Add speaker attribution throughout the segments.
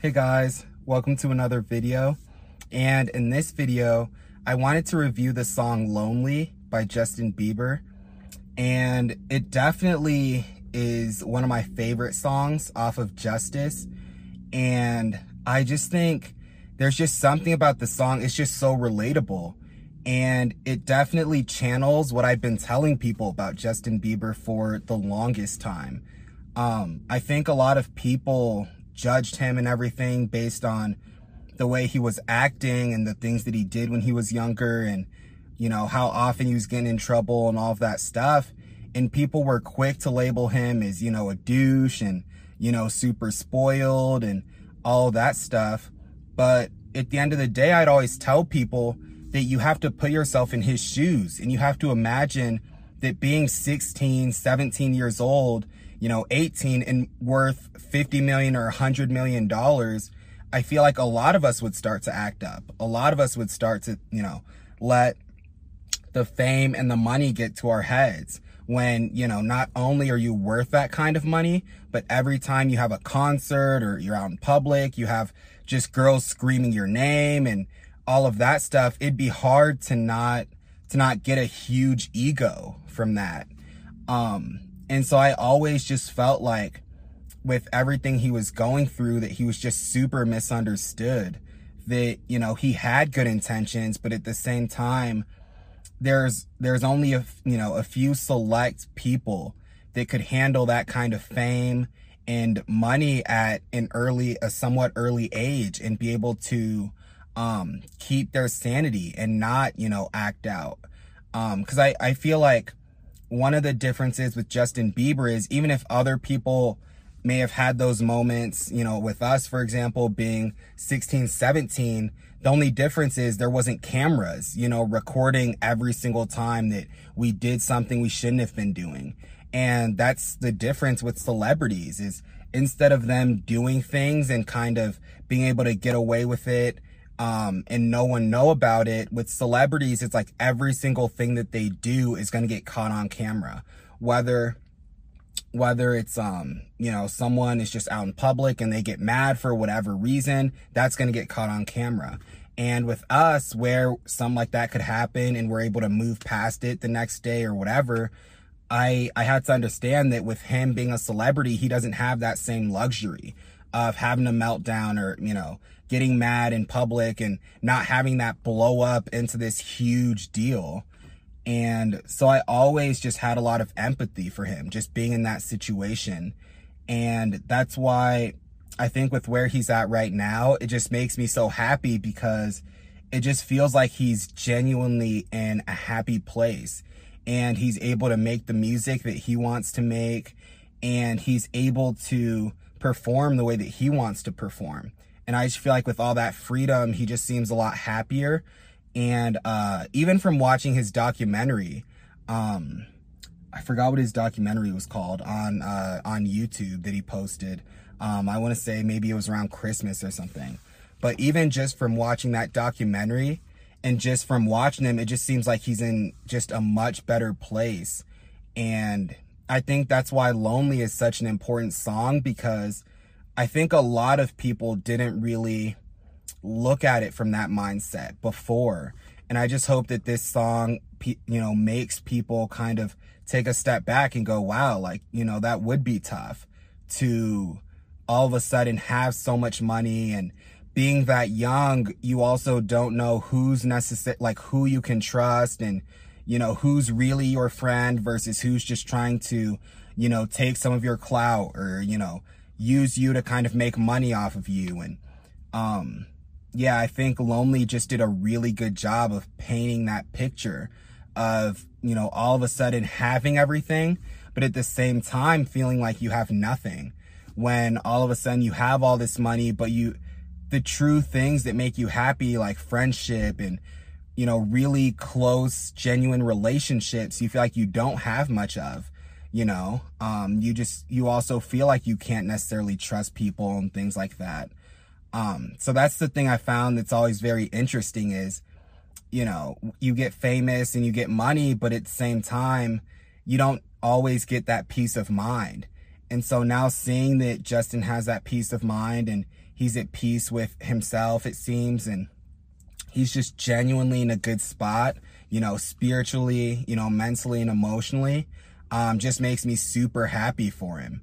Speaker 1: Hey guys, welcome to another video. And in this video, I wanted to review the song Lonely by Justin Bieber. And it definitely is one of my favorite songs off of Justice. And I just think there's just something about the song, it's just so relatable. And it definitely channels what I've been telling people about Justin Bieber for the longest time. Um, I think a lot of people judged him and everything based on the way he was acting and the things that he did when he was younger and, you know, how often he was getting in trouble and all of that stuff. And people were quick to label him as, you know, a douche and, you know, super spoiled and all that stuff. But at the end of the day, I'd always tell people that you have to put yourself in his shoes and you have to imagine that being 16, 17 years old you know, 18 and worth 50 million or 100 million dollars, I feel like a lot of us would start to act up. A lot of us would start to, you know, let the fame and the money get to our heads when, you know, not only are you worth that kind of money, but every time you have a concert or you're out in public, you have just girls screaming your name and all of that stuff, it'd be hard to not to not get a huge ego from that. Um and so I always just felt like with everything he was going through that he was just super misunderstood that you know he had good intentions but at the same time there's there's only a you know a few select people that could handle that kind of fame and money at an early a somewhat early age and be able to um keep their sanity and not you know act out. Um because i i feel like one of the differences with Justin Bieber is even if other people may have had those moments, you know, with us, for example, being 16, 17, the only difference is there wasn't cameras, you know, recording every single time that we did something we shouldn't have been doing. And that's the difference with celebrities is instead of them doing things and kind of being able to get away with it um, and no one know about it. With celebrities, it's like every single thing that they do is going to get caught on camera. Whether, whether it's, um, you know, someone is just out in public and they get mad for whatever reason, that's going to get caught on camera. And with us, where something like that could happen and we're able to move past it the next day or whatever, I, I had to understand that with him being a celebrity, he doesn't have that same luxury of having a meltdown or, you know, getting mad in public and not having that blow up into this huge deal. And so I always just had a lot of empathy for him, just being in that situation. And that's why I think with where he's at right now, it just makes me so happy because it just feels like he's genuinely in a happy place and he's able to make the music that he wants to make and he's able to perform the way that he wants to perform. And I just feel like with all that freedom, he just seems a lot happier. And uh, even from watching his documentary, um, I forgot what his documentary was called on uh, on YouTube that he posted. Um, I want to say maybe it was around Christmas or something. But even just from watching that documentary and just from watching him, it just seems like he's in just a much better place. And I think that's why Lonely is such an important song because I think a lot of people didn't really look at it from that mindset before. And I just hope that this song, you know, makes people kind of take a step back and go, wow, like, you know, that would be tough to all of a sudden have so much money and being that young, you also don't know who's necessary, like who you can trust and you know, who's really your friend versus who's just trying to, you know, take some of your clout or, you know, use you to kind of make money off of you. And, um, yeah, I think Lonely just did a really good job of painting that picture of, you know, all of a sudden having everything, but at the same time feeling like you have nothing. When all of a sudden you have all this money, but you, the true things that make you happy, like friendship and, you know, really close, genuine relationships, you feel like you don't have much of, you know, um, you just, you also feel like you can't necessarily trust people and things like that. Um, so that's the thing I found that's always very interesting is, you know, you get famous and you get money, but at the same time, you don't always get that peace of mind. And so now seeing that Justin has that peace of mind and he's at peace with himself, it seems, and he's just genuinely in a good spot, you know, spiritually, you know, mentally and emotionally, um, just makes me super happy for him.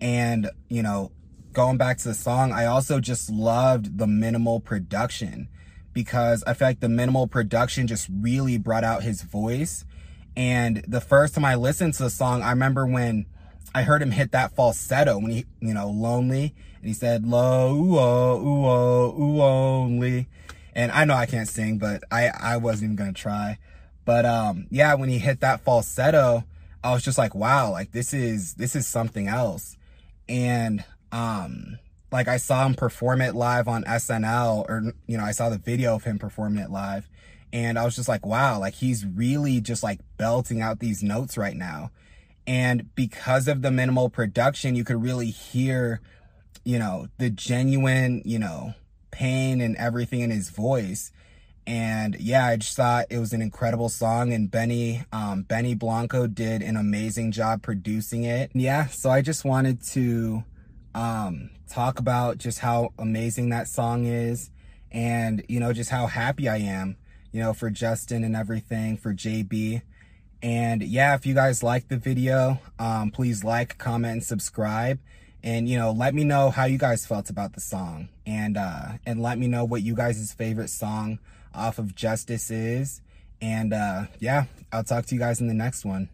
Speaker 1: And, you know, going back to the song, I also just loved the minimal production because I feel like the minimal production just really brought out his voice. And the first time I listened to the song, I remember when I heard him hit that falsetto when he, you know, lonely. And he said, low, ooh, oh, ooh, oh, ooh, only. And I know I can't sing, but I, I wasn't even to try. But, um, yeah, when he hit that falsetto, I was just like, wow, like this is, this is something else. And, um, like I saw him perform it live on SNL or, you know, I saw the video of him performing it live and I was just like, wow, like he's really just like belting out these notes right now. And because of the minimal production, you could really hear, you know, the genuine, you know, pain and everything in his voice. And yeah, I just thought it was an incredible song and Benny, um, Benny Blanco did an amazing job producing it. Yeah. So I just wanted to, um, talk about just how amazing that song is and, you know, just how happy I am, you know, for Justin and everything, for JB. And yeah, if you guys like the video, um, please like, comment, and subscribe. And, you know, let me know how you guys felt about the song. And, uh, and let me know what you guys' favorite song off of Justices. And, uh, yeah, I'll talk to you guys in the next one.